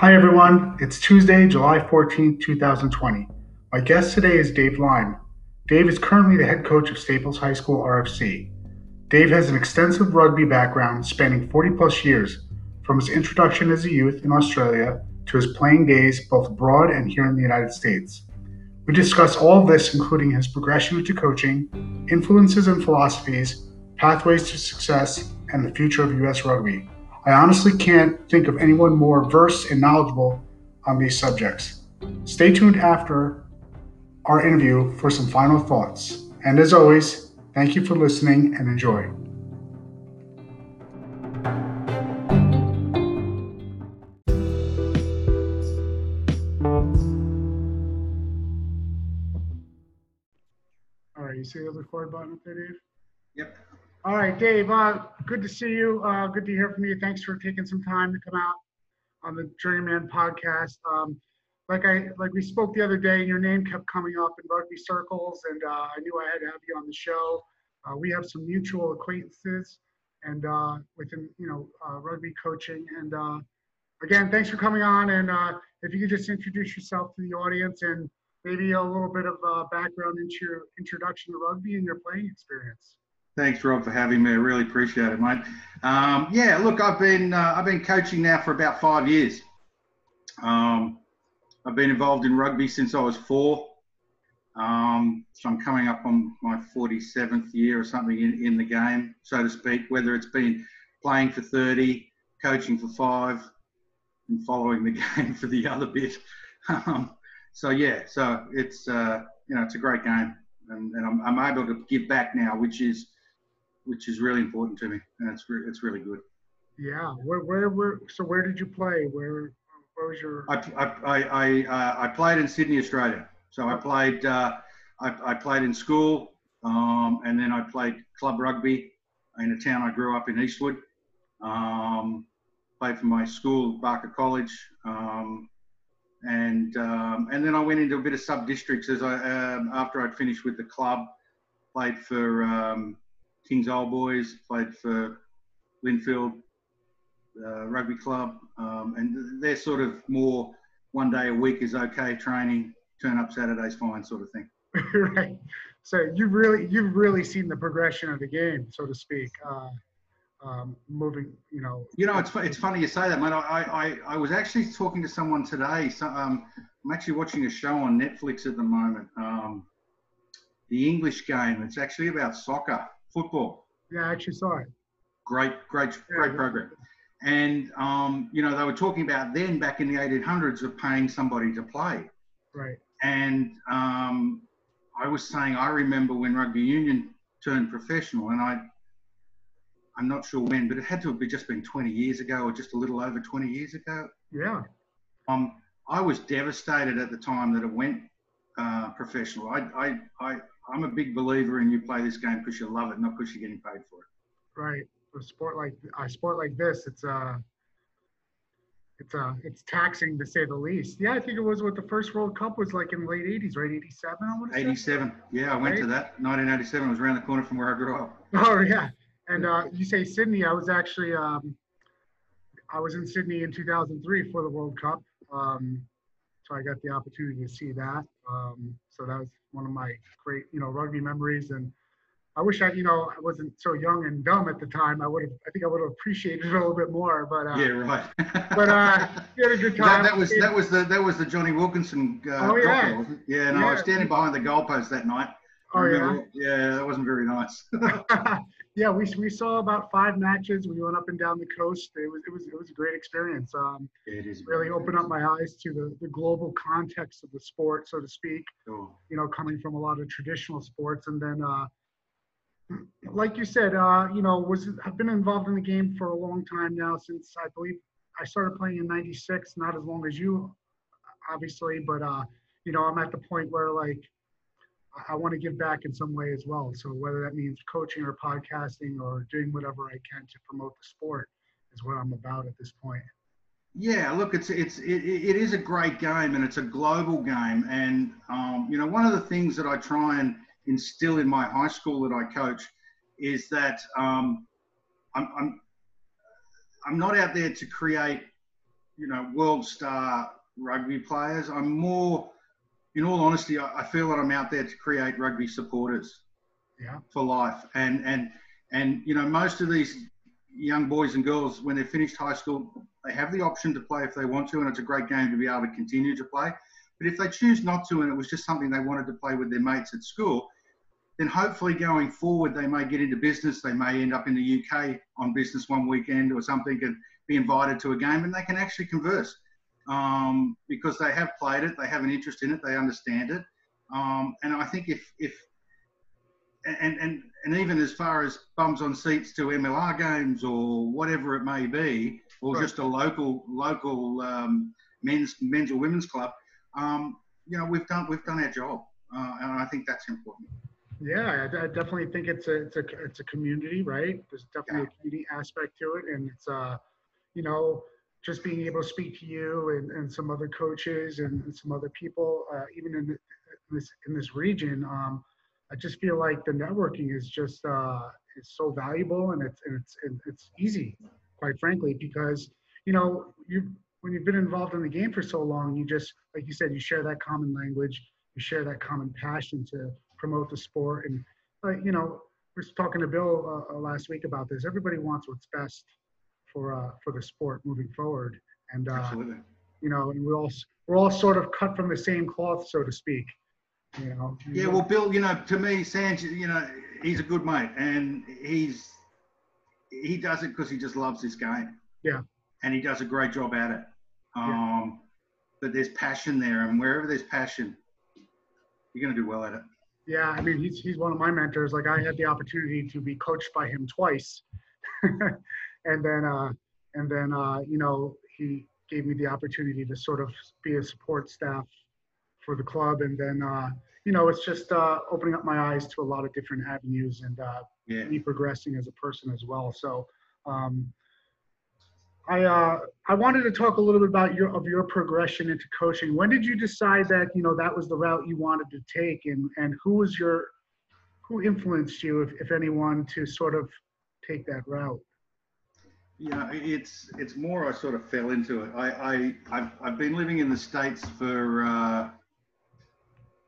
Hi, everyone. It's Tuesday, July 14th, 2020. My guest today is Dave Lime. Dave is currently the head coach of Staples High School RFC. Dave has an extensive rugby background spanning 40 plus years, from his introduction as a youth in Australia to his playing days both abroad and here in the United States. We discuss all of this, including his progression into coaching, influences and philosophies, pathways to success, and the future of U.S. rugby. I honestly can't think of anyone more versed and knowledgeable on these subjects. Stay tuned after our interview for some final thoughts. And as always, thank you for listening and enjoy. All right, you see the record button up there, Dave? Yep. All right, Dave, uh, good to see you. Uh, good to hear from you. Thanks for taking some time to come out on the Journeyman podcast. Um, like I like we spoke the other day, and your name kept coming up in rugby circles, and uh, I knew I had to have you on the show. Uh, we have some mutual acquaintances, and uh, within you know uh, rugby coaching. And again, thanks for coming on. And if you could just introduce yourself to the audience and maybe a little bit of background into your introduction to rugby and your playing experience. Thanks, Rob, for having me. I really appreciate it, mate. Um, yeah, look, I've been uh, I've been coaching now for about five years. Um, I've been involved in rugby since I was four. Um, so I'm coming up on my 47th year or something in, in the game, so to speak. Whether it's been playing for 30, coaching for five, and following the game for the other bit. Um, so yeah, so it's uh, you know it's a great game, and, and I'm, I'm able to give back now, which is which is really important to me, and it's re- it's really good. Yeah. Where, where, where, so where did you play? Where, where was your? I I I I, uh, I played in Sydney, Australia. So I played uh, I, I played in school, um, and then I played club rugby in a town I grew up in Eastwood. Um, played for my school, Barker College, um, and um, and then I went into a bit of sub districts as I um, after I'd finished with the club. Played for um, Kings Old Boys, played for Lindfield uh, Rugby Club, um, and they're sort of more one day a week is okay training, turn up Saturdays fine sort of thing. right. So you've really, you've really seen the progression of the game, so to speak. Uh, um, moving, you know. You know, it's it's funny you say that, mate. I I, I was actually talking to someone today. So, um, I'm actually watching a show on Netflix at the moment. Um, the English game. It's actually about soccer, football. Yeah, I actually saw it. Great, great, great program. And um, you know, they were talking about then back in the 1800s of paying somebody to play. Right. And um, I was saying I remember when rugby union turned professional, and I. I'm not sure when, but it had to have been just been 20 years ago, or just a little over 20 years ago. Yeah. Um, I was devastated at the time that it went uh, professional. I, I, I, I'm a big believer in you play this game because you love it, not because you're getting paid for it. Right. A sport like a sport like this, it's uh, it's uh, it's taxing to say the least. Yeah, I think it was what the first World Cup was like in the late '80s, right? '87, I want to say. 87. Yeah, I went to that. 1987 was around the corner from where I grew up. Oh yeah, and uh, you say Sydney. I was actually um, I was in Sydney in 2003 for the World Cup, um, so I got the opportunity to see that. Um, so that was one of my great, you know, rugby memories. And I wish I, you know, I wasn't so young and dumb at the time. I would have, I think I would have appreciated it a little bit more. But uh, Yeah, right. but uh, we had a good time. that, that was that was the that was the Jonny Wilkinson. Uh, Oh, yeah. wasn't? Yeah, no, I was standing behind the goalpost that night. Oh yeah. Yeah, that wasn't very nice. yeah, we, we saw about five matches. We went up and down the coast. It was it was it was a great experience. Um, it is really opened up my eyes to the, the global context of the sport, so to speak. Sure. You know, coming from a lot of traditional sports, and then, uh, like you said, uh, you know, was I've been involved in the game for a long time now. Since I believe I started playing in '96, not as long as you, obviously, but uh, you know, I'm at the point where like I- want to give back in some way as well. So whether that means coaching or podcasting or doing whatever I can to promote the sport is what I'm about at this point. Yeah, look, it's it's it, it is a great game and it's a global game. And um, you know, one of the things that I try and instill in my high school that I coach is that um, I'm, I'm I'm not out there to create you know, world star rugby players. I'm more, in all honesty, I, I feel that I'm out there to create rugby supporters Yeah. for life. And and and you know, most of these young boys and girls, when they've finished high school, they have the option to play if they want to, and it's a great game to be able to continue to play. But if they choose not to, and it was just something they wanted to play with their mates at school, then hopefully going forward they may get into business. They may end up in the UK on business one weekend or something, and be invited to a game, and they can actually converse um, because they have played it, they have an interest in it, they understand it. Um, and I think if if and, and and even as far as bums on seats to MLR games or whatever it may be, or Right. just a local local um, men's men's or women's club, um, you know, we've done we've done our job, uh, and I think that's important. Yeah, I, I definitely think it's a it's a it's a community, right? There's definitely a community aspect to it, and it's uh, you know, just being able to speak to you and, and some other coaches and, and some other people, uh, even in, th- this in this region, um, I just feel like the networking is just uh, is so valuable, and it's and it's and it's easy, quite frankly, because you know you when you've been involved in the game for so long, you just like you said, you share that common language, you share that common passion to promote the sport. And, uh, you know, we were talking to Bill uh, uh, last week about this. Everybody wants what's best for uh, for the sport moving forward. And, uh, Absolutely. you know, and we're all, we're all sort of cut from the same cloth, so to speak. You know? Yeah, well, Bill, you know, to me, Sanchez, you know, he's a good mate, and he's he does it because he just loves this game. Yeah. And he does a great job at it. Um, But there's passion there, and wherever there's passion, you're going to do well at it. Yeah, I mean, he's he's one of my mentors. Like I had the opportunity to be coached by him twice, and then uh, and then uh, you know he gave me the opportunity to sort of be a support staff for the club, and then uh, you know it's just uh, opening up my eyes to a lot of different avenues and uh, Yeah. me progressing as a person as well. So. Um, I uh, I wanted to talk a little bit about your of your progression into coaching. When did you decide that you know that was the route you wanted to take, and and who was your who influenced you, if, if anyone, to sort of take that route? Yeah, it's it's more I sort of fell into it. I, I I've, I've been living in the states for uh,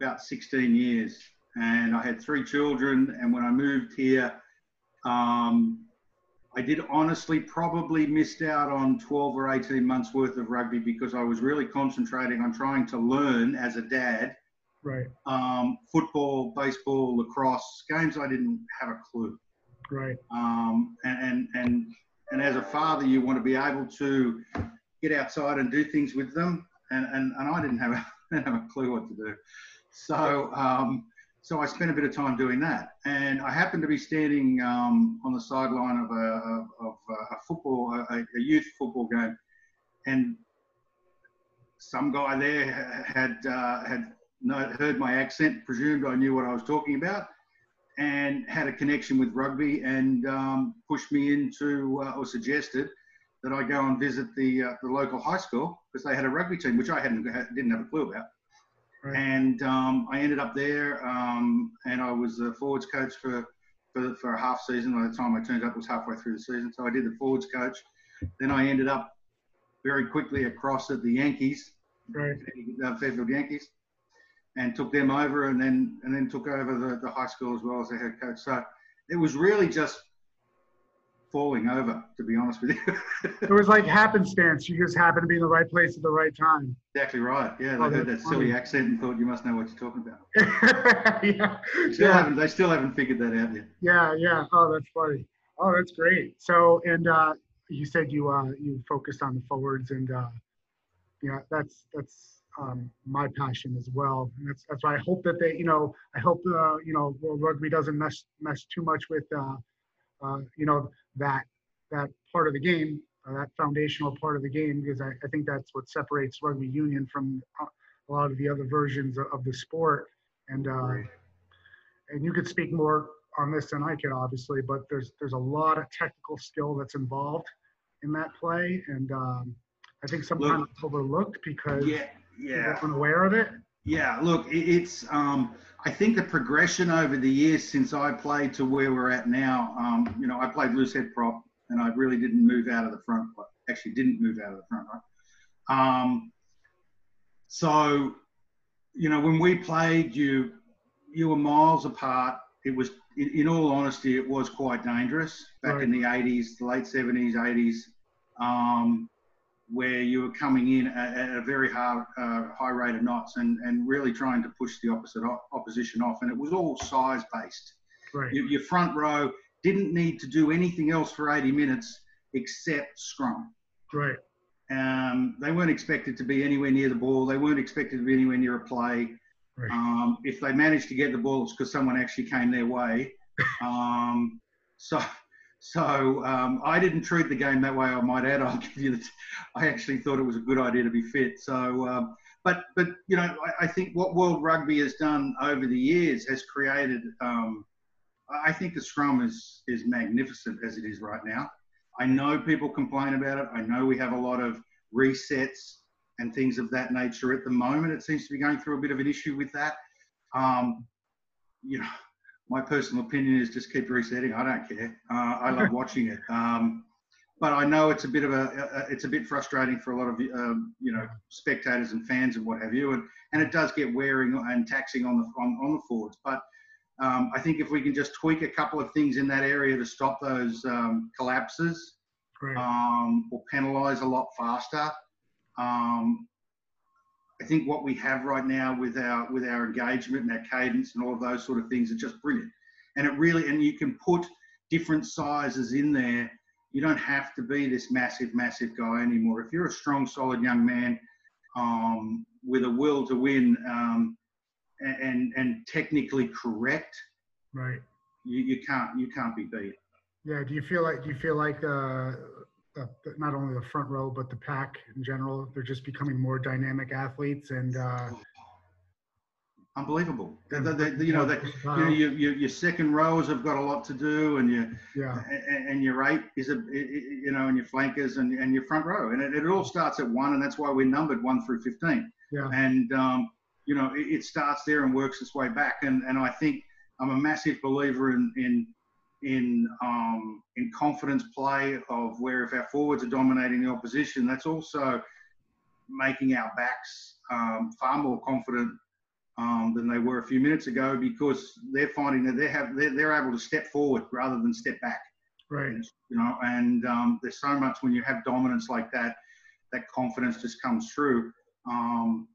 about 16 years, and I had three children. And when I moved here, um, I did honestly probably missed out on 12 or 18 months worth of rugby because I was really concentrating on trying to learn as a dad Right, um, football, baseball, lacrosse games I didn't have a clue right, um, and, and and and as a father, you want to be able to get outside and do things with them. And and, and I didn't have a, didn't have a clue what to do. So um, so I spent a bit of time doing that. And I happened to be standing um, on the sideline of a of, of a football a, a youth football game, and some guy there had uh, had heard my accent, presumed I knew what I was talking about and had a connection with rugby and um, pushed me into uh, or suggested that I go and visit the uh, the local high school because they had a rugby team which I hadn't didn't have a clue about. Right. And um, I ended up there, um, and I was the forwards coach for, for for a half season. By the time I turned up, it was halfway through the season. So I did the forwards coach. Then I ended up very quickly across at the Yankees, right, uh, Fairfield Yankees, and took them over, and then and then took over the, the high school as well as the head coach. So it was really just falling over, to be honest with you. It was like happenstance. You just happened to be in the right place at the right time. exactly right. Yeah, they Oh, heard that that's silly accent and thought you must know what you're talking about. yeah, Still yeah, haven't, they still haven't figured that out yet. yeah, yeah. Oh, that's funny. Oh, that's great. So, and uh, you said you uh, you focused on the forwards, and uh, yeah, that's that's um, my passion as well. And that's that's why I hope that they, you know, I hope uh, you know, World Rugby doesn't mess mess too much with, uh, uh, you know, that that part of the game, uh, that foundational part of the game, because I, I think that's what separates rugby union from uh, a lot of the other versions of, of the sport. And uh, and you could speak more on this than I could, obviously, but there's there's a lot of technical skill that's involved in that play, and um, I think sometimes it's overlooked because Yeah, yeah. are unaware of it. Yeah, look, it- it's. Um, I think the progression over the years since I played to where we're at now. Um, you know, I played loose head prop, and I really didn't move out of the front. Actually, didn't move out of the front. Right? Um, so, you know, when we played, you you were miles apart. It was, in, in all honesty, it was quite dangerous back Right. in the 80s, the late 70s, 80s, um, where you were coming in at, at a very high, uh, high rate of knots and, and really trying to push the opposite opposition off. And it was all size based. Right. Your, your front row didn't need to do anything else for 80 minutes except scrum. Right. Um, they weren't expected to be anywhere near the ball. They weren't expected to be anywhere near a play. Right. Um, if they managed to get the ball, it's because someone actually came their way. Um, so, so um, I didn't treat the game that way. I might add. I'll give you actually thought it was a good idea to be fit. So, um, but but you know, I, I think what World Rugby has done over the years has created. Um, I think the scrum is is magnificent as it is right now. I know people complain about it. I know we have a lot of resets and things of that nature at the moment. It seems to be going through a bit of an issue with that. Um, you know, my personal opinion is just keep resetting. I don't care. Uh, I love watching it. Um, but I know it's a bit of a, a it's a bit frustrating for a lot of um, you know spectators and fans and what have you, and and it does get wearing and taxing on the on, on the forwards. But um, I think if we can just tweak a couple of things in that area to stop those um, collapses, um, or penalise a lot faster. Um, I think what we have right now with our with our engagement and our cadence and all of those sort of things are just brilliant. And it really and you can put different sizes in there. You don't have to be this massive, massive guy anymore. If you're a strong, solid young man um, with a will to win um, and, and technically correct, Right. you, you can't you can't be beat. Yeah. Do you feel like do you feel like uh, uh, not only the front row but the pack in general, they're just becoming more dynamic athletes and uh, Unbelievable. The- the- the- you know, the, you know, your, your, your second rows have got a lot to do, and your yeah. and, and your eight is a you know, and your flankers and, and your front row, and it, it all starts at one, and that's why we're numbered one through fifteen. Yeah. And um, you know, it, it starts there and works its way back, and and I think I'm a massive believer in in in um, in confidence play of where if our forwards are dominating the opposition, that's also making our backs um, far more confident um, than they were a few minutes ago because they're finding that they have they're, they're able to step forward rather than step back. Right. You know, and um, there's so much when you have dominance like that, that confidence just comes through. Um,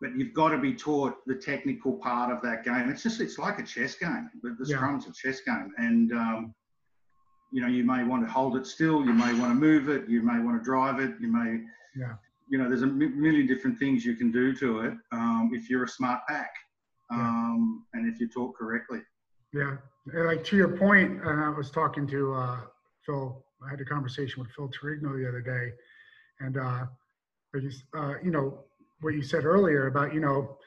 but you've got to be taught the technical part of that game. It's just it's like a chess game. The, the Yeah. scrum's a chess game, and um, you know you may want to hold it still, you may want to move it, you may want to drive it, you may Yeah. you know, there's a million different things you can do to it um, if you're a smart pack um, and if you talk correctly. Yeah, like to your point, and I was talking to uh, Phil. I had a conversation with Phil Torigno the other day, and uh, but he's, uh, you know what you said earlier about you know,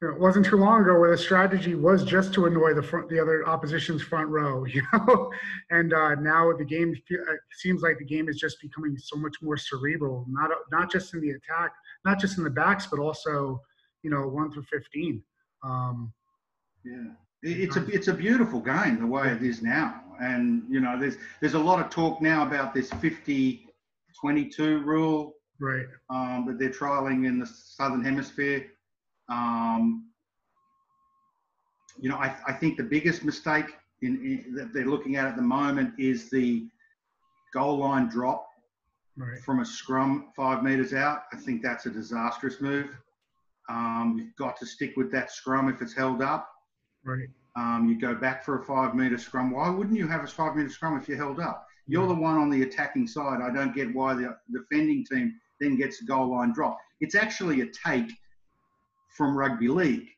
you know, it wasn't too long ago where the strategy was just to annoy the front, the other opposition's front row, you know, and uh, now the game uh, seems like the game is just becoming so much more cerebral, not not just in the attack, not just in the backs, but also you know one through fifteen. Um, Yeah, it's a it's a beautiful game the way it is now, and you know, there's there's a lot of talk now about this 50-22 rule right. um, that they're trialing in the southern hemisphere. Um, you know, I, I think the biggest mistake in, in, that they're looking at at the moment is the goal line drop Right. from a scrum five metres out. I think that's a disastrous move. Um, you've got to stick with that scrum if it's held up. Right. Um, you go back for a five metre scrum. Why wouldn't you have a five metre scrum if you're held up? You're the one on the attacking side. I don't get why the defending team then gets a goal line drop. It's actually a take from rugby league.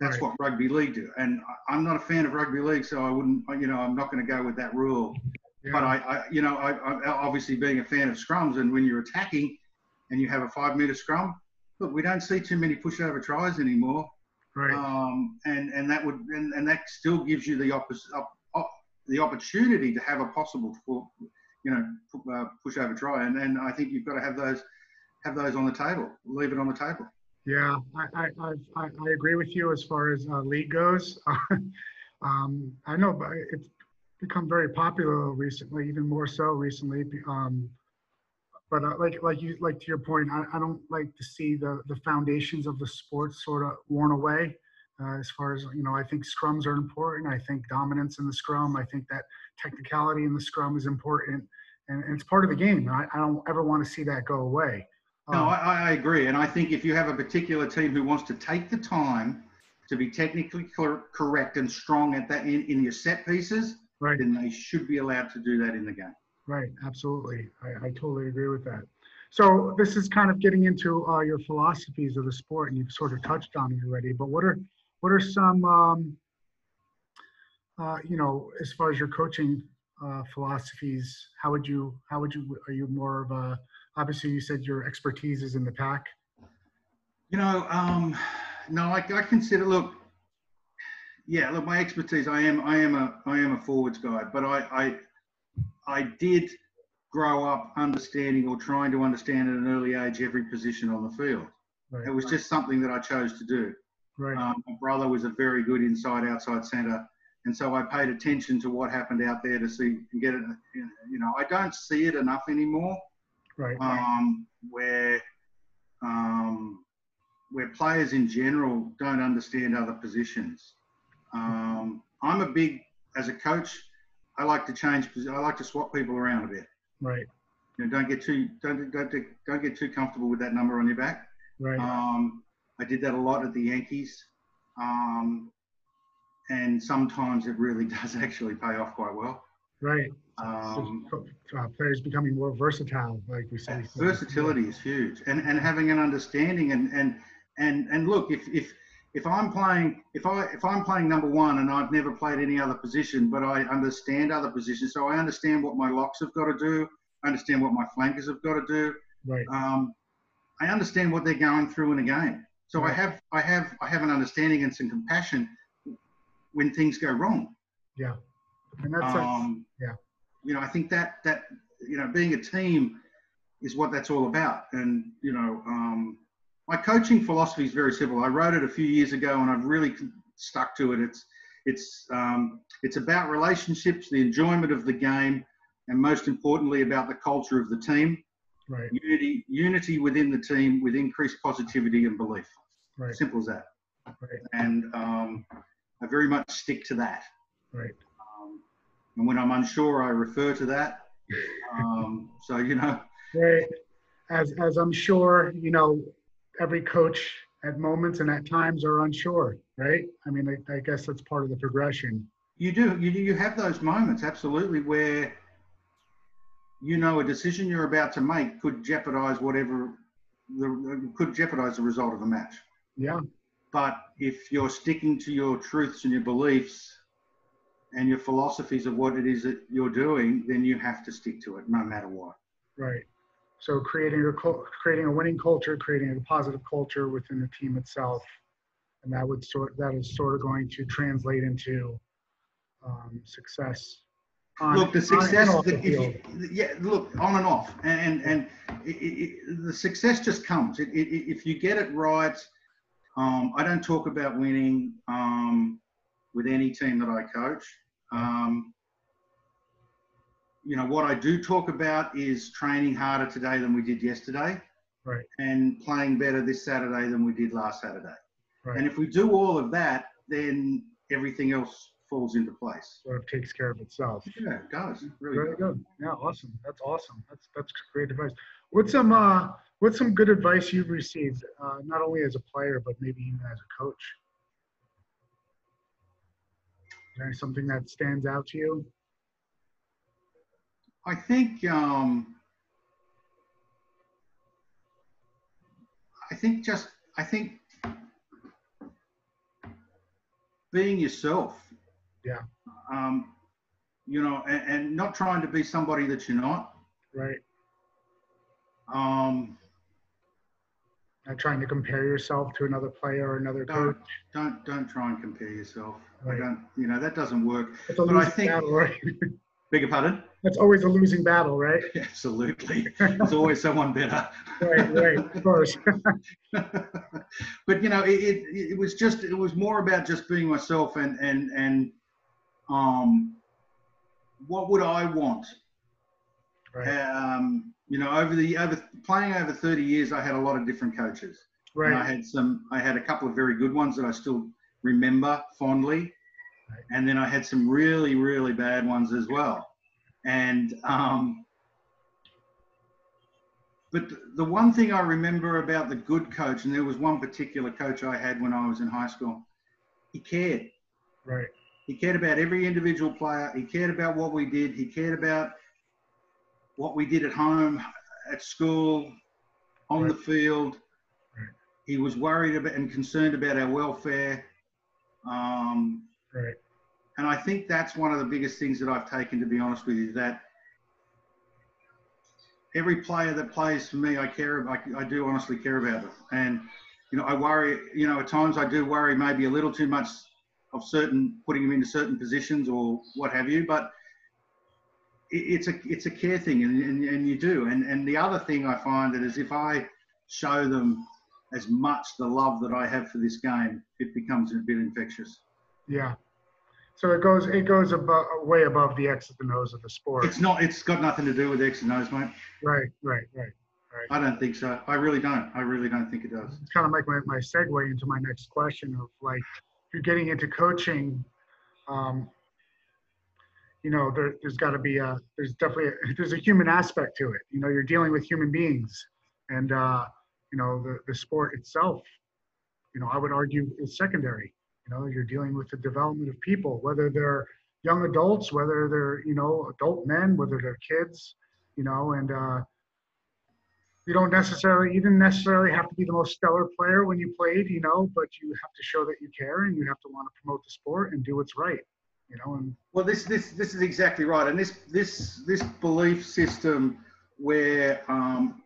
That's Right. what rugby league do. And I'm not a fan of rugby league, so I wouldn't, you know, I'm not going to go with that rule. Yeah. But I, I you know, I, I, obviously being a fan of scrums, and when you're attacking and you have a five metre scrum, look, we don't see too many pushover tries anymore. right. Um, and, and that would, and, and that still gives you the oppos- op, op, the opportunity to have a possible, you know, uh, pushover try. And, and I think you've got to have those, have those on the table, leave it on the table. Yeah, I, I, I, I agree with you as far as uh, league goes. um, I know, but it's become very popular recently, even more so recently. Um, but uh, like like you like to your point, I, I don't like to see the the foundations of the sport sort of worn away. Uh, as far as you know, I think scrums are important. I think dominance in the scrum. I think that technicality in the scrum is important, and, and it's part of the game. I, I don't ever want to see that go away. Um, no, I, I agree, and I think if you have a particular team who wants to take the time to be technically cor- correct and strong at that in, in your set pieces, right. then they should be allowed to do that in the game. Right, absolutely. I, I totally agree with that. So this is kind of getting into uh, your philosophies of the sport, and you've sort of touched on it already. But what are what are some, um, uh, you know, as far as your coaching uh, philosophies? How would you how would you are you more of a obviously you said your expertise is in the pack. You know, um, no, I, I consider look. Yeah, look, my expertise. I am I am a I am a forwards guy, but I I I did grow up understanding or trying to understand at an early age every position on the field. Right. It was just something that I chose to do. Right. Um, my brother was a very good inside outside centre, and so I paid attention to what happened out there to see and get it. You know, I don't see it enough anymore. Right. Um, where um, where players in general don't understand other positions. Um, I'm a big as a coach. I like to change. I like to swap people around a bit. Right. You know, don't get too don't don't don't get too comfortable with that number on your back. Right. Um, I did that a lot at the Yankees, um, and sometimes it really does actually pay off quite well. Right. Um, uh, players becoming more versatile, like we say. Versatility is huge, and and having an understanding and and and and look if if if I'm playing if I if I'm playing number one and I've never played any other position, but I understand other positions, so I understand what my locks have got to do. I understand what my flankers have got to do. Right. Um, I understand what they're going through in a game, so right. I have I have I have an understanding and some compassion when things go wrong. Yeah. And that's um, yeah. You know, I think that that you know being a team is what that's all about, and you know. Um, my coaching philosophy is very simple. I wrote it a few years ago, and I've really stuck to it. It's it's um, it's about relationships, the enjoyment of the game, and most importantly, about the culture of the team. Right. Unity unity within the team with increased positivity and belief. Right. Simple as that. Right. And um, I very much stick to that. Right. And when I'm unsure, I refer to that. Um, so you know. Right. As as I'm sure you know every coach at moments and at times are unsure, right? I mean, I, I guess that's part of the progression. You do. You you have those moments, absolutely, where you know a decision you're about to make could jeopardize whatever the could jeopardize the result of the match. Yeah. But if you're sticking to your truths and your beliefs and your philosophies of what it is that you're doing, then you have to stick to it no matter what. Right. So creating a creating a winning culture, creating a positive culture within the team itself, and that would sort that is sort of going to translate into um, success. On, look, the success. The, you, yeah, look on and off, and and, and it, it, the success just comes. It, if you get it right, um, I don't talk about winning um, with any team that I coach. Um, you know, what I do talk about is training harder today than we did yesterday. Right. And playing better this Saturday than we did last Saturday. Right. And if we do all of that, then everything else falls into place. Sort of takes care of itself. Yeah, it does. Really Very good. Yeah, awesome. That's awesome. That's that's great advice. What's some uh what's some good advice you've received, uh, not only as a player but maybe even as a coach? Is there something that stands out to you? I think um, I think just I think being yourself. Yeah. Um, you know, and, and, not trying to be somebody that you're not. Right. Um, not trying to compare yourself to another player or another don't, coach. Don't don't try and compare yourself. Right. I don't. You know that doesn't work. but I think. Battle, right? Your pardon? That's always a losing battle, right? Absolutely. There's always someone better. right, right, of course. but you know, it, it, it was just it was more about just being myself and and and um what would I want? Right. Um, you know, over the over playing over 30 years, I had a lot of different coaches. Right. And I had some. I had a couple of very good ones that I still remember fondly, and then I had some really, really bad ones as well. And um, but the one thing I remember about the good coach, and there was one particular coach I had when I was in high school, he cared. Right. He cared about every individual player. He cared about what we did. He cared about what we did at home, at school, on Right. the field. Right. He was worried about and concerned about our welfare. Um, Right. and I think that's one of the biggest things that I've taken, to be honest with you, that every player that plays for me, I care about, I do honestly care about them. And, you know, I worry, you know, at times I do worry maybe a little too much of certain, putting them into certain positions or what have you, but it's a, it's a care thing and, and, and you do. And, and the other thing I find that is if I show them as much the love that I have for this game, it becomes a bit infectious. Yeah. So it goes it goes above, way above the X's and O's of the sport. It's not. It's got nothing to do with X and O's, mate. Right. Right. Right. I don't think so. I really don't. I really don't think it does. It's kind of like my, my segue into my next question of like, if you're getting into coaching, um, you know, there, there's got to be a, there's definitely, a, there's a human aspect to it. You know, you're dealing with human beings and, uh, you know, the, the sport itself, you know, I would argue is secondary. You know, you're dealing with the development of people, whether they're young adults, whether they're, you know, adult men, whether they're kids, you know, and, uh, you don't necessarily you didn't necessarily have to be the most stellar player when you played you know but you have to show that you care and you have to want to promote the sport and do what's right you know and Well, this this this is exactly right, and this this this belief system where um,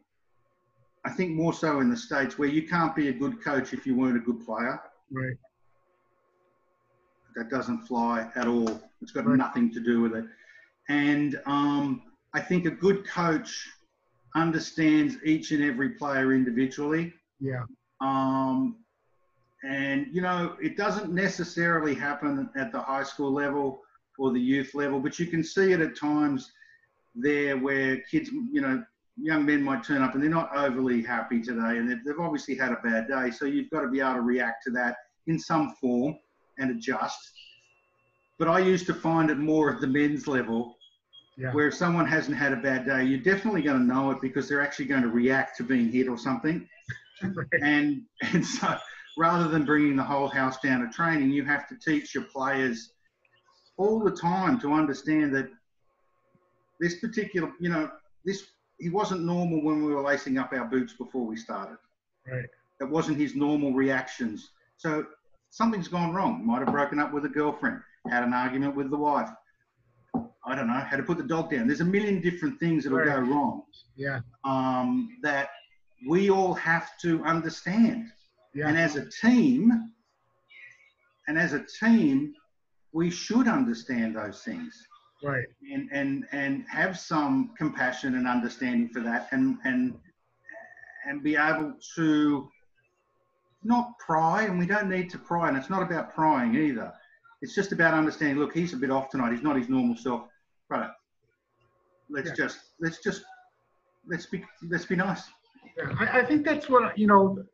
I think more so in the states where you can't be a good coach if you weren't a good player. right That doesn't fly at all. It's got Right. nothing to do with it. And um, I think a good coach understands each and every player individually. yeah Um, and you know, it doesn't necessarily happen at the high school level or the youth level, but you can see it at times there where kids, you know, young men might turn up and they're not overly happy today, and they've, they've obviously had a bad day. So you've got to be able to react to that in some form and adjust. But I used to find it more at the men's level yeah where if someone hasn't had a bad day, you're definitely going to know it because they're actually going to react to being hit or something. right. And and so rather than bringing the whole house down to training, you have to teach your players all the time to understand that this particular, you know, this he wasn't normal when we were lacing up our boots before we started. right That wasn't his normal reactions. So something's gone wrong. Might have broken up with a girlfriend, had an argument with the wife. I don't know, had to put the dog down. There's a million different things that'll go wrong yeah um, that we all have to understand. Yeah And as a team, and as a team, we should understand those things right and, and, and have some compassion and understanding for that and, and, and be able to not pry, and we don't need to pry, and it's not about prying either. It's just about understanding, look, he's a bit off tonight, he's not his normal self. Right. Let's Yeah. just let's just let's be let's be nice. Yeah, I, I think that's what you know.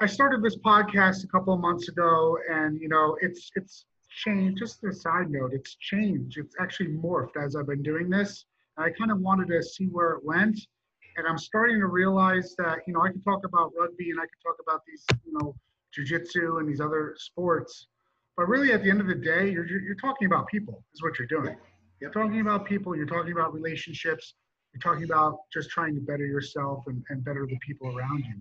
I- started this podcast a couple of months ago, and you know, it's it's changed. Just a side note, it's changed. It's actually morphed as I've been doing this. I kind of wanted to see where it went, and I'm starting to realize that you know I can talk about rugby and I can talk about these you know jujitsu and these other sports, but really at the end of the day, you're you're you're talking about people. Is what you're doing. You're talking about people. You're talking about relationships you're talking about just trying to better yourself and, and better the people around you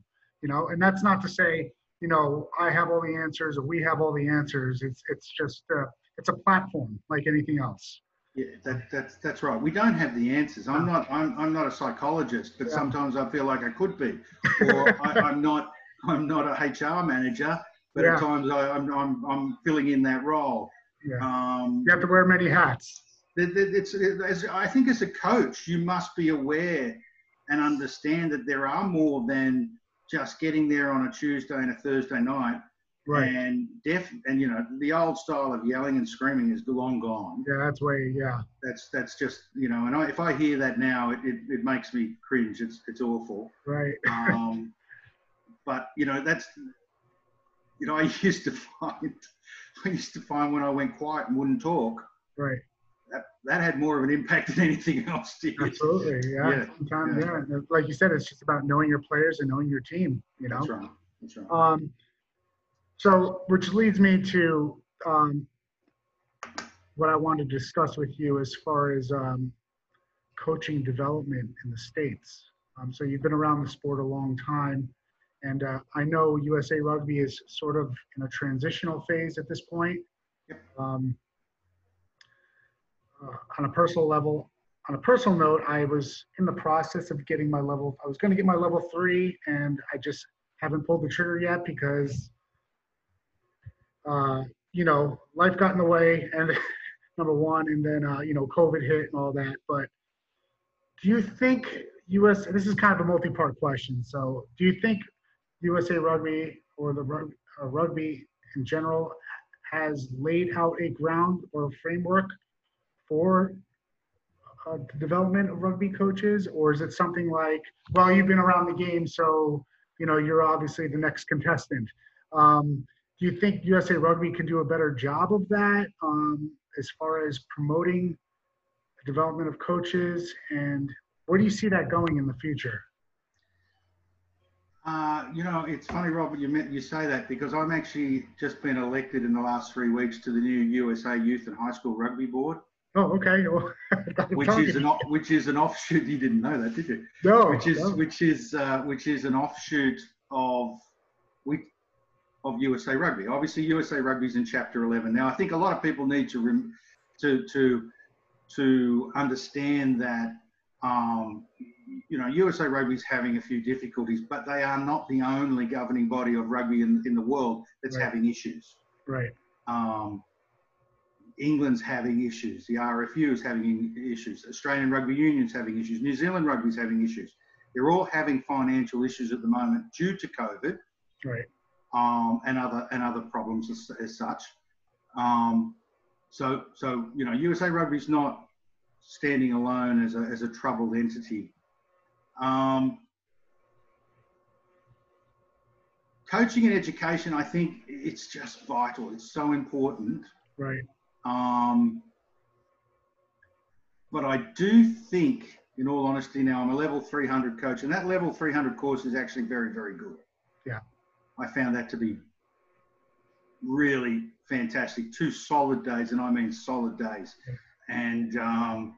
you know and that's not to say you know i have all the answers or we have all the answers it's it's just uh, it's a platform like anything else Yeah, that, that's that's right. We don't have the answers. I'm not I'm, I'm not a psychologist, but Yeah. sometimes I feel like I could be, or I, I'm not I'm not a HR manager, but Yeah. at times I, I'm, I'm I'm filling in that role. yeah Um, you have to wear many hats it's, it- as, I think as a coach, you must be aware and understand that there are more than just getting there on a Tuesday and a Thursday night Right. And deaf, and you know, the old style of yelling and screaming is long gone. Yeah, that's way. Yeah. That's that's just you know, and I, if I hear that now, it, it, it makes me cringe. It's it's awful. Right. Um, but you know, that's you know, I used to find I used to find when I went quiet and wouldn't talk, Right. That that had more of an impact than anything else did. Absolutely. Yeah. Yeah, Sometimes, yeah. yeah. Like you said, it's just about knowing your players and knowing your team. You know. That's right. That's right. Um, so, which leads me to um, what I wanted to discuss with you as far as um, coaching development in the States. Um, so, you've been around the sport a long time, and uh, I know USA Rugby is sort of in a transitional phase at this point. Um, uh, on a personal level, on a personal note, I was in the process of getting my level. I was going to get my level three, and I just haven't pulled the trigger yet because, uh, you know, life got in the way, and number one, and then uh, you know, COVID hit and all that. But do you think US? This is kind of a multi-part question. So, do you think USA Rugby or the rug, uh, rugby in general has laid out a ground or a framework for uh, the development of rugby coaches, or is it something like, well, you've been around the game, so you know you're obviously the next contestant? Um, do you think USA Rugby can do a better job of that um, as far as promoting the development of coaches, and where do you see that going in the future? Uh, you know, it's funny, Robert, you meant you say that because I'm actually just been elected in the last three weeks to the new USA Youth and High School Rugby Board, Oh, okay. Well, which is an which is an offshoot. You didn't know that, did you? no, which is no. which is uh, which is an offshoot of we of USA Rugby. Obviously, USA Rugby's in Chapter 11 now. I think a lot of people need to rem- to to to understand that um, you know USA Rugby's having a few difficulties, but they are not the only governing body of rugby in, in the world that's Right. having issues. right, Um, England's having issues. The RFU is having issues. Australian Rugby Union's having issues. New Zealand Rugby's having issues. They're all having financial issues at the moment due to COVID right, um, and other and other problems as, as such. Um, so so you know USA Rugby's not standing alone as a as a troubled entity. Um, coaching and education, I think it's just vital. It's so important. right, Um, but I do think, in all honesty, now I'm a level 300 coach, and that level 300 course is actually very, very good. Yeah. I found that to be really fantastic. Two solid days, and I mean solid days, Yeah. and um,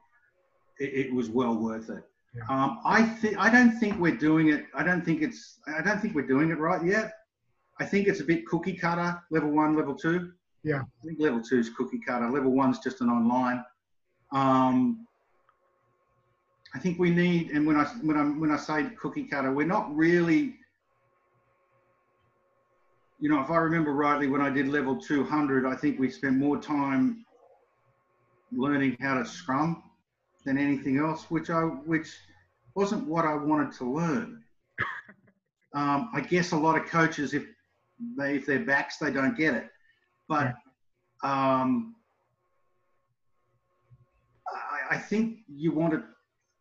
it, it was well worth it. Yeah. Um, I think I don't think we're doing it. I don't think it's. I don't think we're doing it right yet. I think it's a bit cookie cutter. Level one, level two. Yeah. I think level two is cookie cutter. Level one's just an online. Um, I think we need, and when I when I when I say cookie cutter, we're not really. You know, if I remember rightly, when I did level 200, I think we spent more time learning how to scrum than anything else, which I which wasn't what I wanted to learn. Um, I guess a lot of coaches, if they if they're backs, they don't get it. But um, I, I think you want to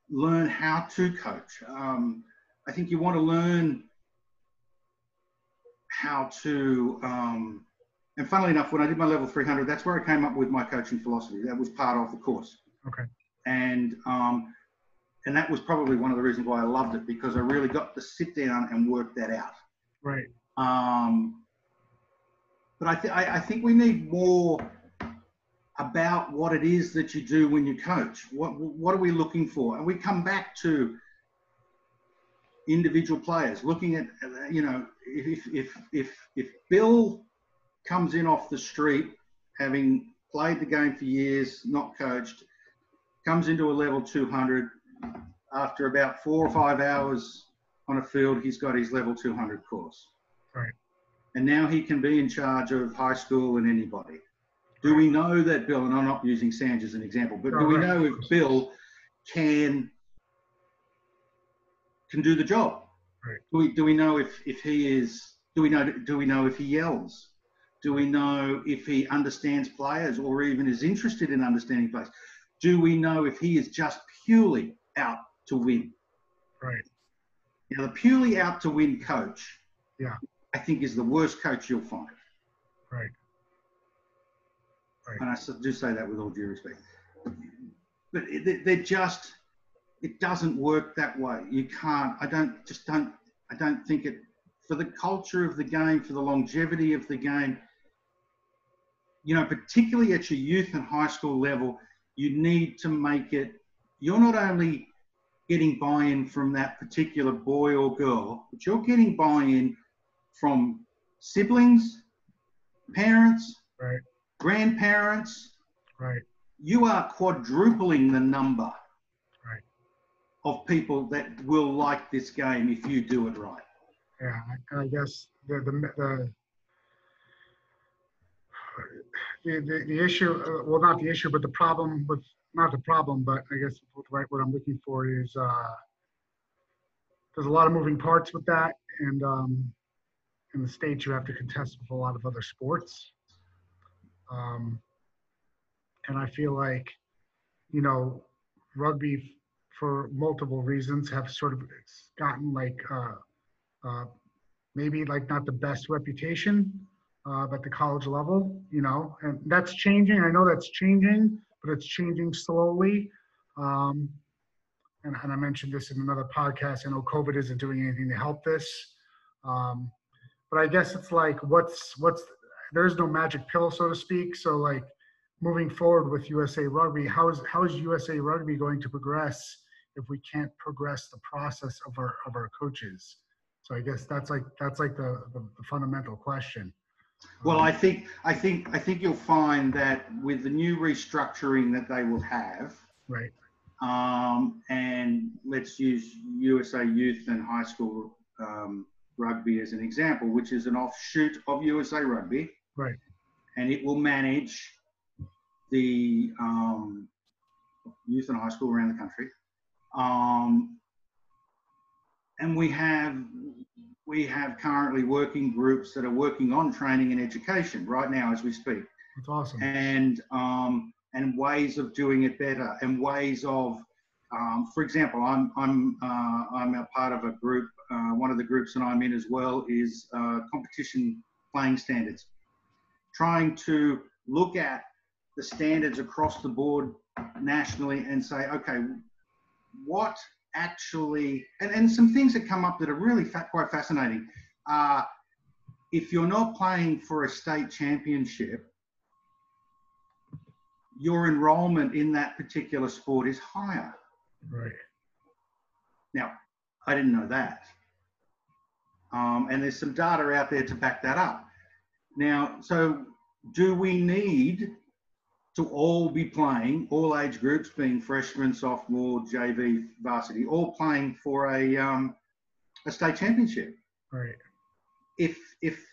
learn how to coach. Um, I think you want to learn how to. Um, and funnily enough, when I did my level 300, that's where I came up with my coaching philosophy. That was part of the course. Okay. And um, and that was probably one of the reasons why I loved it because I really got to sit down and work that out. right, Um, but I, th- I, I think we need more about what it is that you do when you coach. What, what are we looking for? And we come back to individual players, looking at, you know, if, if, if, if Bill comes in off the street, having played the game for years, not coached, comes into a level 200, after about four or five hours on a field, he's got his level 200 course. Right. And now he can be in charge of high school and anybody. Do we know that Bill, and I'm not using Sanj as an example, but do we know if Bill can can do the job? Do we do we know if if he is do we know do we know if he yells? Do we know if he understands players or even is interested in understanding players? Do we know if he is just purely out to win? Right. Now, the purely out to win coach, Yeah. I think, is the worst coach you'll find. Right. Right. And I do say that with all due respect. But they're just, it doesn't work that way. You can't, I don't, just don't, I don't think it, for the culture of the game, for the longevity of the game, you know, particularly at your youth and high school level, you need to make it, you're not only getting buy in from that particular boy or girl, but you're getting buy in from siblings, parents, Right. grandparents, Right. you are quadrupling the number Right. of people that will like this game if you do it right. Yeah. I guess the the the the, the, the issue, uh, well, not the issue, but the problem with, not the problem, but I guess what, right, what I'm looking for is, uh, there's a lot of moving parts with that. And, um, in the States, you have to contest with a lot of other sports. Um, and I feel like, you know, rugby for multiple reasons have sort of gotten like, uh, uh, maybe like not the best reputation uh, at the college level, you know, and that's changing. I know that's changing, but it's changing slowly. Um, and, and I mentioned this in another podcast. I know COVID isn't doing anything to help this, um, but I guess it's like what's what's there's no magic pill, so to speak. So like moving forward with USA Rugby, how is how is USA Rugby going to progress if we can't progress the process of our of our coaches? So I guess that's like that's like the, the, the fundamental question. Well, I think I think I think you'll find that with the new restructuring that they will have, Right. um, and let's use USA Youth and High School um, Rugby as an example, which is an offshoot of USA Rugby, Right. and it will manage the um, youth and high school around the country. Um, and we have we have currently working groups that are working on training and education right now as we speak, That's awesome. and um, and ways of doing it better, and ways of, um, for example, I'm I'm uh, I'm a part of a group. Uh, one of the groups that I'm in as well is uh, competition playing standards, trying to look at the standards across the board nationally and say, okay, what actually, and, and some things that come up that are really fa- quite fascinating. Uh, if you're not playing for a state championship, your enrollment in that particular sport is higher. Right. Now, I didn't know that. Um, and there's some data out there to back that up. Now, so do we need to all be playing, all age groups being freshman, sophomore, JV, varsity, all playing for a, um, a state championship? Right. If, if,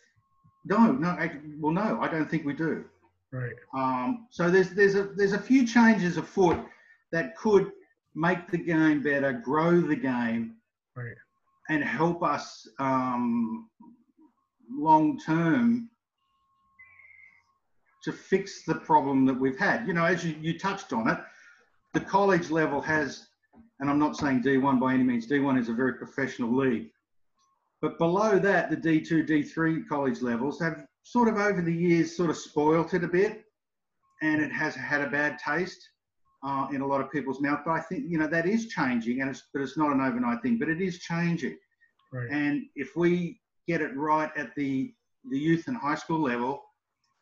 no, no, well, no, I don't think we do. Right. Um, so there's there's a there's a few changes afoot that could make the game better, grow the game, Right. And help us um, long term to fix the problem that we've had. You know, as you, you touched on it, the college level has, and I'm not saying D1 by any means. D1 is a very professional league, but below that, the D2, D3 college levels have sort of over the years sort of spoilt it a bit and it has had a bad taste uh, in a lot of people's mouth. But I think, you know, that is changing and it's, but it's not an overnight thing, but it is changing. Right. And if we get it right at the, the youth and high school level,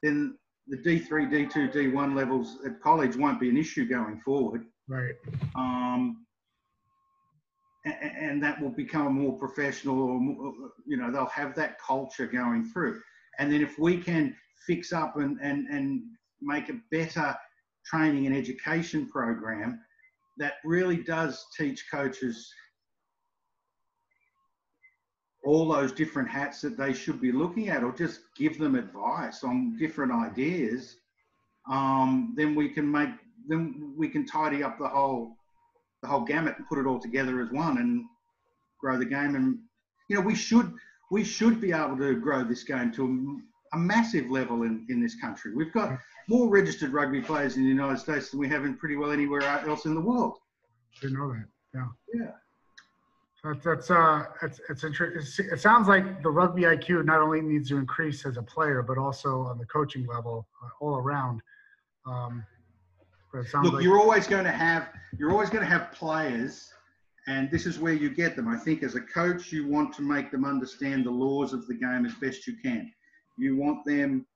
then the D3, D2, D1 levels at college won't be an issue going forward. Right. Um, a- a- and that will become more professional or more, you know they'll have that culture going through and then if we can fix up and, and, and make a better training and education program that really does teach coaches all those different hats that they should be looking at or just give them advice on different ideas um, then we can make then we can tidy up the whole the whole gamut and put it all together as one and grow the game. And you know we should we should be able to grow this game to a massive level in, in this country. We've got more registered rugby players in the United States than we have in pretty well anywhere else in the world. Didn't know that. Yeah. Yeah. So that's that's uh it's it's interesting. It sounds like the rugby IQ not only needs to increase as a player, but also on the coaching level, uh, all around. Um, but it sounds Look, like you're always going to have you're always going to have players, and this is where you get them. I think as a coach, you want to make them understand the laws of the game as best you can. You want them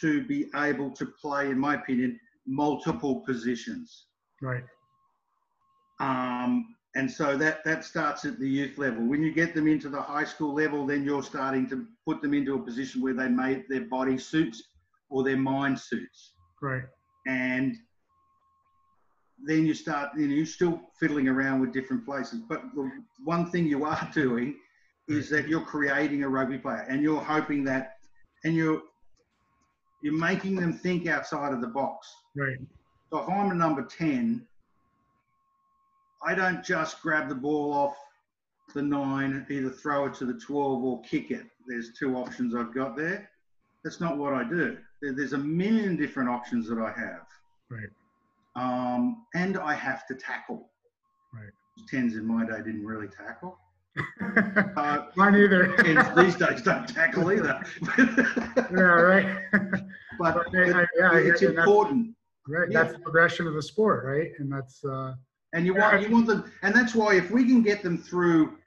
to be able to play, in my opinion, multiple positions. right. Um, and so that, that starts at the youth level. When you get them into the high school level, then you're starting to put them into a position where they made their body suits or their mind suits. Right. And then you start, you know, you're still fiddling around with different places. But the one thing you are doing is that you're creating a rugby player and you're hoping that, and you're, you're making them think outside of the box. Right. So if I'm a number 10, I don't just grab the ball off the nine, either throw it to the 12 or kick it. There's two options I've got there. That's not what I do. There's a million different options that I have. Right. Um, and I have to tackle. Right. Tens in my day didn't really tackle. Uh, Mine either. these days don't tackle either. yeah. Right. but But I- I- yeah, I hear it's you. That's- important. right. Yeah. That's the progression of the sport, right? And that's uh, And you want you want them, and that's why if we can get them through,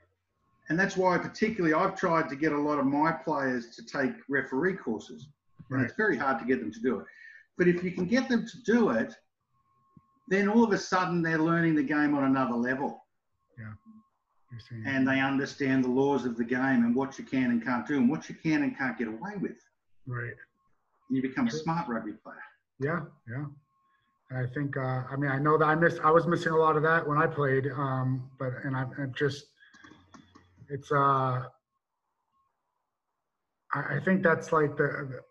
and that's why particularly I've tried to get a lot of my players to take referee courses, and right. it's very hard to get them to do it. But if you can get them to do it, then all of a sudden they're learning the game on another level, saying. And they understand the laws of the game and what you can and can't do, and what you can and can't get away with. right. You become a smart rugby player. Yeah, yeah. I think uh, I mean I know that I missed I was missing a lot of that when I played, um, but and I am just it's uh I, I think that's like the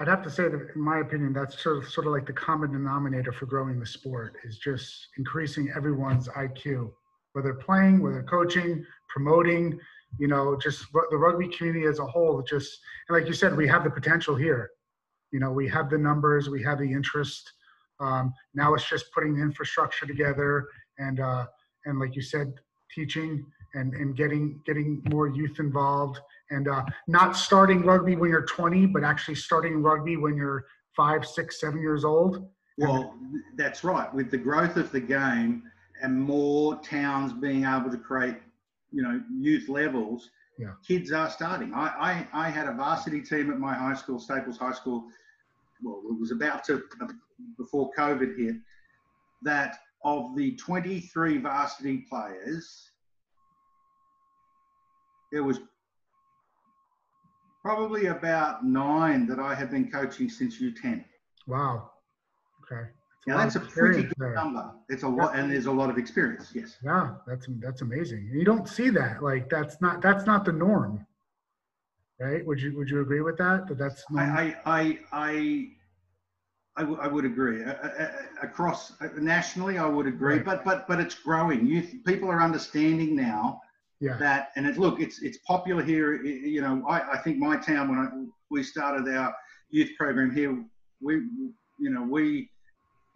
I'd have to say that in my opinion that's sort of sort of like the common denominator for growing the sport is just increasing everyone's IQ, whether playing, whether coaching, promoting, you know, just the rugby community as a whole. Just and like you said, we have the potential here. You know, we have the numbers, we have the interest. Um, now it's just putting the infrastructure together and uh, and like you said, teaching and, and getting getting more youth involved and uh, not starting rugby when you're 20, but actually starting rugby when you're five, six, seven years old. Well, that's right. With the growth of the game and more towns being able to create, you know, youth levels, Yeah. kids are starting. I, I, I had a varsity team at my high school, Staples High School. Well, it was about to, before COVID hit, that of the 23 varsity players, there was probably about nine that I had been coaching since U10. Wow. Okay. Now that's a pretty good there. number. It's a lot, and there's a lot of experience. Yes. Yeah, that's that's amazing. You don't see that. Like that's not that's not the norm, right? Would you would you agree with that? That that's norm? I, I, I, I, I, w- I would agree. Uh, across uh, nationally, I would agree. Right. But but but it's growing. Youth people are understanding now yeah. that, and it, look, it's it's popular here. You know, I, I think my town when I, we started our youth program here, we you know we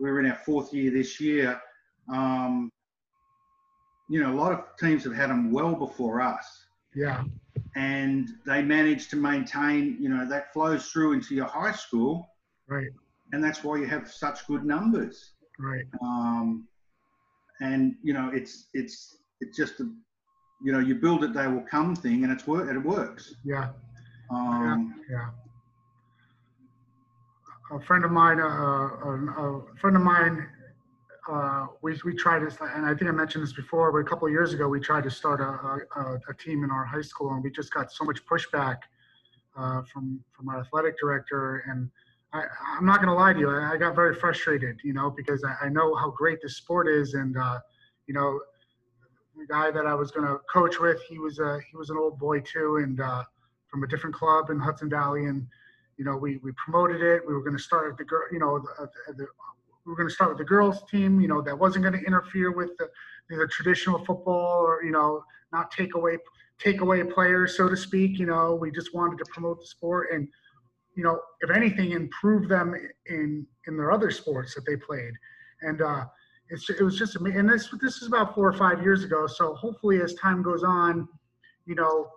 were in our fourth year this year. Um, you know, a lot of teams have had them well before us. Yeah. and they manage to maintain, you know, that flows through into your high school, Right. and that's why you have such good numbers. Right. Um, and you know, it's it's it's just a, you know, you build it, they will come thing, and it's work, and it works. Yeah. Um, Yeah. A friend of mine, uh, a, a friend of mine, uh, we, we tried this, and I think I mentioned this before, but a couple of years ago, we tried to start a, a, a team in our high school, and we just got so much pushback uh, from from our athletic director. And I, I'm not going to lie to you, I, I got very frustrated, you know, because I, I know how great this sport is, and uh, you know, the guy that I was going to coach with, he was a he was an old boy too, and uh, from a different club in Hudson Valley, and you know, we we promoted it. We were going to start the girl, you know, the, the, we were going to start with the girls team, you know, that wasn't going to interfere with the, the traditional football or you know, not take away take away players, so to speak. You know, we just wanted to promote the sport, and you know, if anything, improve them in in their other sports that they played. And uh, it's, it was just. And this this is about four or five years ago. So hopefully, as time goes on, you know,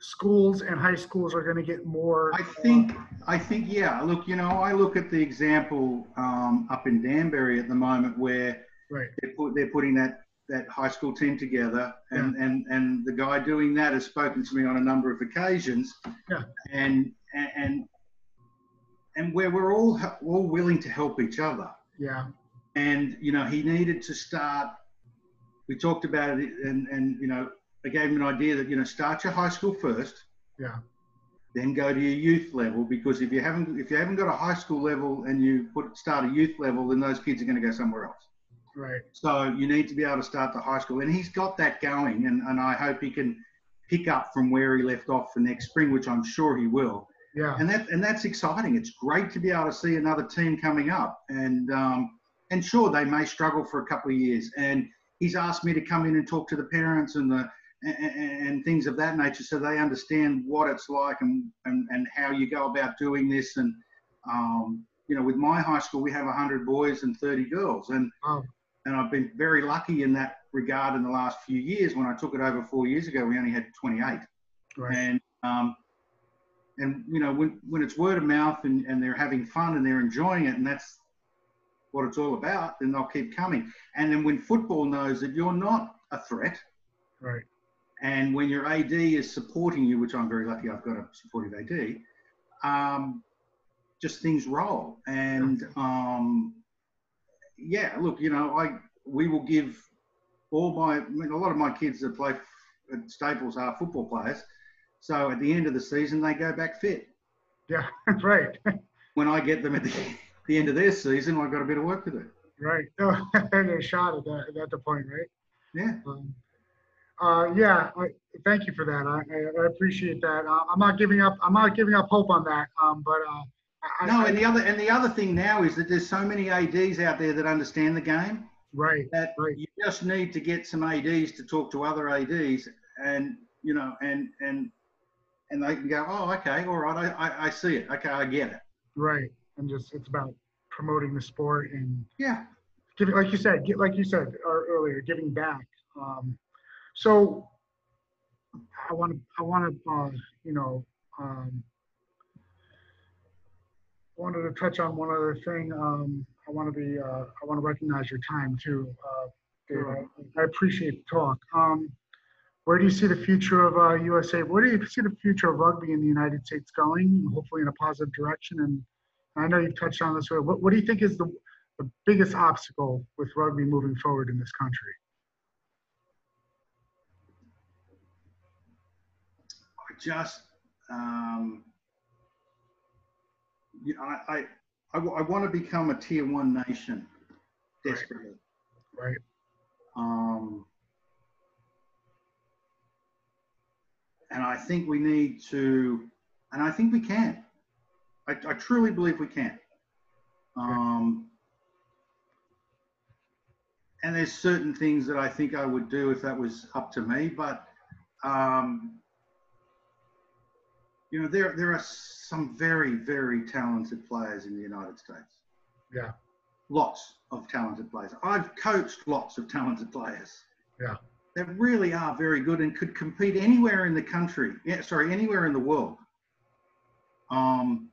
schools and high schools are going to get more. I think, I think, yeah. Look, you know, I look at the example um, up in Danbury at the moment where right. they're, put, they're putting that that high school team together, and, yeah. and and the guy doing that has spoken to me on a number of occasions. Yeah. And and and where we're all all willing to help each other. Yeah. And you know, he needed to start. We talked about it, and and you know, I gave him an idea that you know, start your high school first. Yeah. Then go to your youth level because if you haven't if you haven't got a high school level and you put start a youth level, then those kids are going to go somewhere else. Right. So you need to be able to start the high school, and he's got that going, and, and I hope he can pick up from where he left off for next spring, which I'm sure he will. Yeah. And that and that's exciting. It's great to be able to see another team coming up, and um, and sure they may struggle for a couple of years. And he's asked me to come in and talk to the parents and the and, and things of that nature, so they understand what it's like and and, and how you go about doing this. And um, you know, with my high school, we have 100 boys and 30 girls, and oh and I've been very lucky in that regard in the last few years. When I took it over four years ago, we only had 28. Right. And um, and you know when when it's word of mouth and, and they're having fun and they're enjoying it and that's what it's all about, then they'll keep coming. And then when football knows that you're not a threat, right. And when your AD is supporting you, which I'm very lucky, I've got a supportive AD. Um, just things roll, and um, yeah, look, you know, I we will give all my, I mean, a lot of my kids that play at Staples are football players. So at the end of the season, they go back fit. Yeah, that's right. when I get them at the, the end of their season, I've got a bit of work to do. Right. Oh, they're shot at that at the point, right? Yeah. Um, uh, yeah. I, thank you for that. I, I, I appreciate that. Uh, I'm not giving up. I'm not giving up hope on that. Um, but uh, I, no, and the other and the other thing now is that there's so many ads out there that understand the game. Right. That right. you just need to get some ads to talk to other ads, and you know, and and and they can go, oh, okay, all right, I, I, I see it. Okay, I get it. Right, and just it's about promoting the sport and yeah, giving, like you said, get, like you said earlier, giving back. Um, so I want to, I want to, uh, you know, um, wanted to touch on one other thing. Um, I want to be, uh, I want to recognize your time too, uh, Dave. I, I, appreciate the talk. Um, where do you see the future of uh, USA? Where do you see the future of rugby in the United States going? Hopefully in a positive direction. And I know you've touched on this. What, what do you think is the, the biggest obstacle with rugby moving forward in this country? I just um, you know, I, I, I, I want to become a tier one nation desperately. Right. Um, and I think we need to, and I think we can. I, I truly believe we can. Um, and there's certain things that I think I would do if that was up to me, but um, you know, there there are some very very talented players in the United States. Yeah. Lots of talented players. I've coached lots of talented players. Yeah. That really are very good and could compete anywhere in the country. Yeah, sorry, anywhere in the world. Um,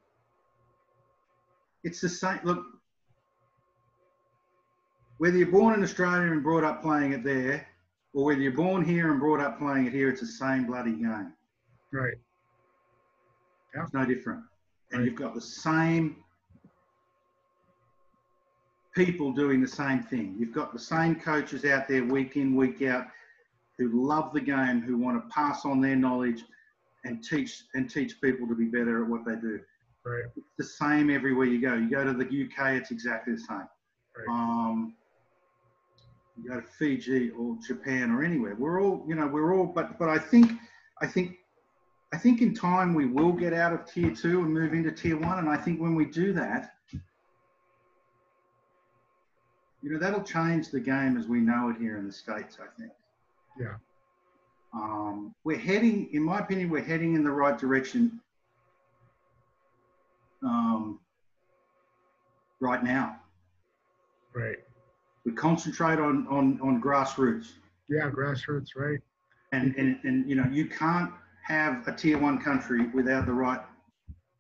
it's the same. Look, whether you're born in Australia and brought up playing it there, or whether you're born here and brought up playing it here, it's the same bloody game. Right. Yeah. It's no different. And right. you've got the same people doing the same thing. You've got the same coaches out there week in, week out who love the game, who want to pass on their knowledge and teach and teach people to be better at what they do. Right. It's the same everywhere you go. You go to the UK, it's exactly the same. Right. Um, you go to Fiji or Japan or anywhere. We're all, you know, we're all, but but I think I think I think in time we will get out of tier two and move into tier one. And I think when we do that, you know, that'll change the game as we know it here in the States, I think. Yeah. Um, we're heading, in my opinion, we're heading in the right direction um, right now. Right. We concentrate on, on, on grassroots. Yeah, grassroots, right? And, and, and, you know, you can't have a tier one country without the right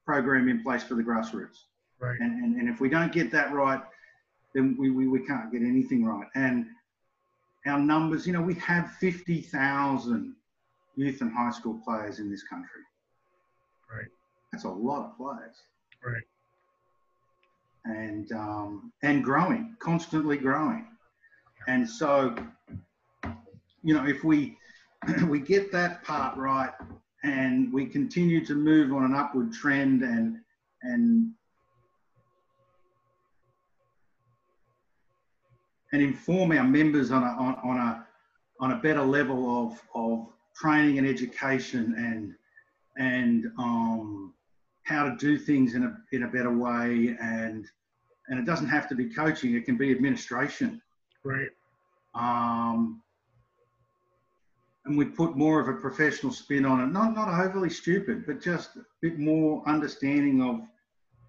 program in place for the grassroots. Right. And, and, and if we don't get that right, then we, we, we can't get anything right. And our numbers, you know, we have 50,000 youth and high school players in this country. Right. That's a lot of players. Right. And, um, and growing, constantly growing. And so, you know, if we, we get that part right and we continue to move on an upward trend and, and and inform our members on a, on, on a, on a better level of, of training and education and, and um, how to do things in a, in a better way. And, and it doesn't have to be coaching, it can be administration. Right. Um, and we put more of a professional spin on it, not, not overly stupid, but just a bit more understanding of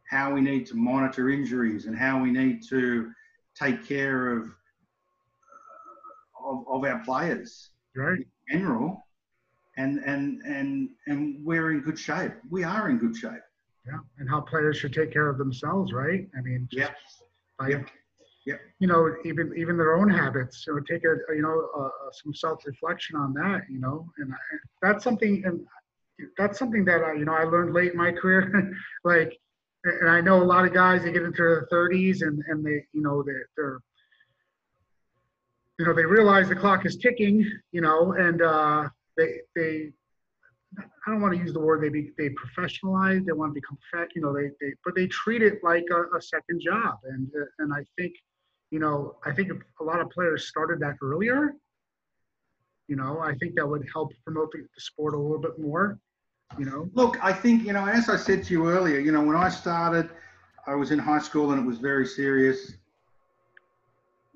how we need to monitor injuries and how we need to take care of uh, of, of our players Right. in general and and and and we're in good shape we are in good shape Yeah. And how players should take care of themselves, right? I mean, just Yep. by, Yep. Yep. you know, even even their own habits. You know, take a you know uh, some self reflection on that. You know, and I, that's something and that's something that I, you know I learned late in my career. like, and I know a lot of guys they get into their 30s and and they you know they they're you know they realize the clock is ticking. You know, and uh, they they I don't want to use the word they be they professionalize. They want to become fat. You know, they they but they treat it like a, a second job, and uh, and I think, you know, I think a lot of players started that earlier. You know, I think that would help promote the, sport a little bit more. You know, look i think you know as i said to you earlier you know when i started i was in high school and it was very serious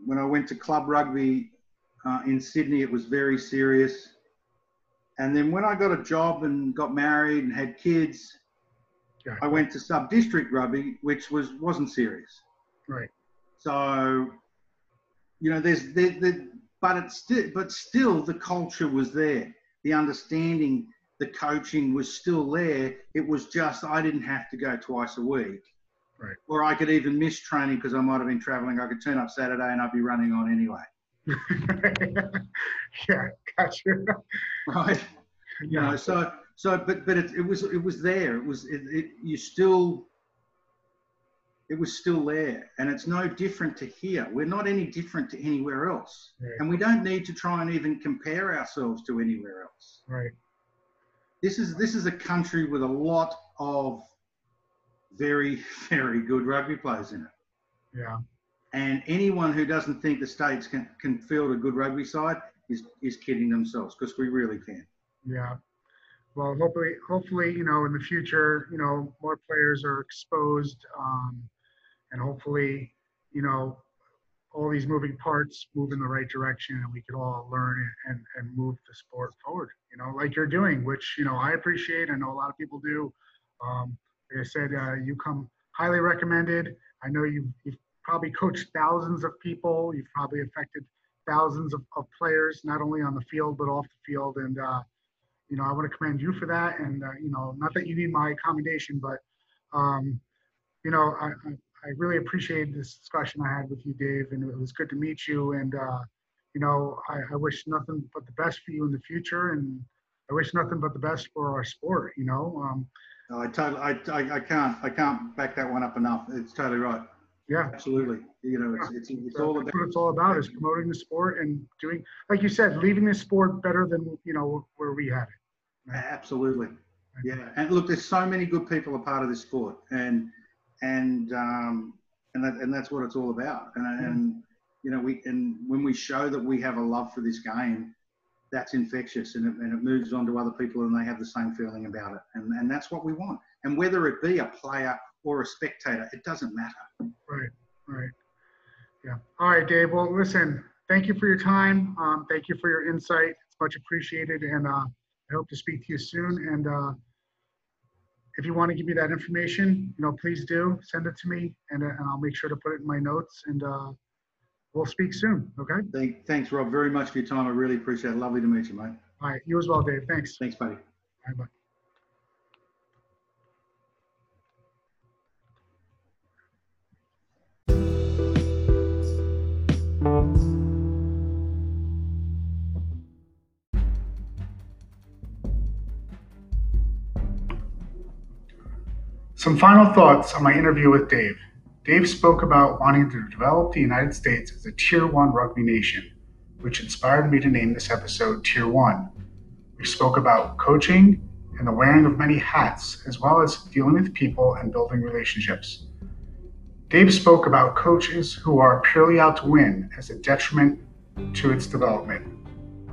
when i went to club rugby uh, in sydney it was very serious and then when i got a job and got married and had kids I went to sub district rugby, which was wasn't serious. right, So, you know, there's there, there, but it's still, but still, the culture was there. The understanding, the coaching was still there. It was just I didn't have to go twice a week, Right. Or I could even miss training because I might have been traveling. I could turn up Saturday and I'd be running on anyway, yeah, gotcha. right? you know so so but but it, it was it was there it was it, it you still it was still there. And it's no different to here. We're not any different to anywhere else. Right. and we don't need to try and even compare ourselves to anywhere else. Right, this is this is a country with a lot of very very good rugby players in it. Yeah, and anyone who doesn't think the states can, can field a good rugby side is, is kidding themselves because we really can. Yeah. Well, hopefully, hopefully, you know, in the future, you know, more players are exposed, um, and hopefully, you know, all these moving parts move in the right direction, and we could all learn and and move the sport forward. You know, like you're doing, which you know I appreciate. I know a lot of people do. Um, like I said, uh, you come highly recommended. I know you've, you've probably coached thousands of people. You've probably affected thousands of, of players, not only on the field but off the field. And uh, you know, I want to commend you for that. And uh, you know, not that you need my commendation, but um, you know, I, I, I really appreciated this discussion I had with you, Dave, and it was good to meet you. And uh, you know, I, I wish nothing but the best for you in the future, and I wish nothing but the best for our sport. You know, um, No, I totally, I, I, I can't, I can't back that one up enough. It's totally right. yeah. Absolutely. You know, it's, it's, it's all That's about, what it's all about is promoting the sport and doing, like you said, leaving the sport better than, you know, where we had it. absolutely. Yeah. And look, there's so many good people a part of this sport and, and, um, and that, and that's what it's all about. And, and, you know, we, and when we show that we have a love for this game, that's infectious and it, and it moves on to other people and they have the same feeling about it. And, and that's what we want. And whether it be a player or a spectator, it doesn't matter. Right, right. Yeah. All right, Dave. Well, listen, thank you for your time. Um, thank you for your insight. It's much appreciated. And uh, I hope to speak to you soon. And uh, if you want to give me that information, you know, please do send it to me, and, uh, and I'll make sure to put it in my notes. And uh, we'll speak soon. Okay. Thank, thanks, Rob, very much for your time. I really appreciate it. Lovely to meet you, mate. All right. You as well, Dave. Thanks. Thanks, buddy. Bye bye. Some final thoughts on my interview with Dave. Dave spoke about wanting to develop the United States as a Tier 1 rugby nation, which inspired me to name this episode Tier 1. We spoke about coaching and the wearing of many hats, as well as dealing with people and building relationships. Dave spoke about coaches who are purely out to win as a detriment to its development.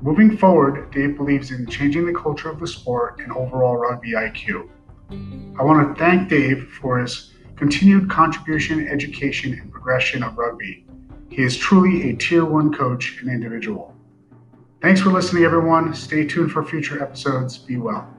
Moving forward, Dave believes in changing the culture of the sport and overall rugby IQ. I want to thank Dave for his continued contribution, education, and progression of rugby. He is truly a tier one coach and individual. Thanks for listening, everyone. Stay tuned for future episodes. Be well.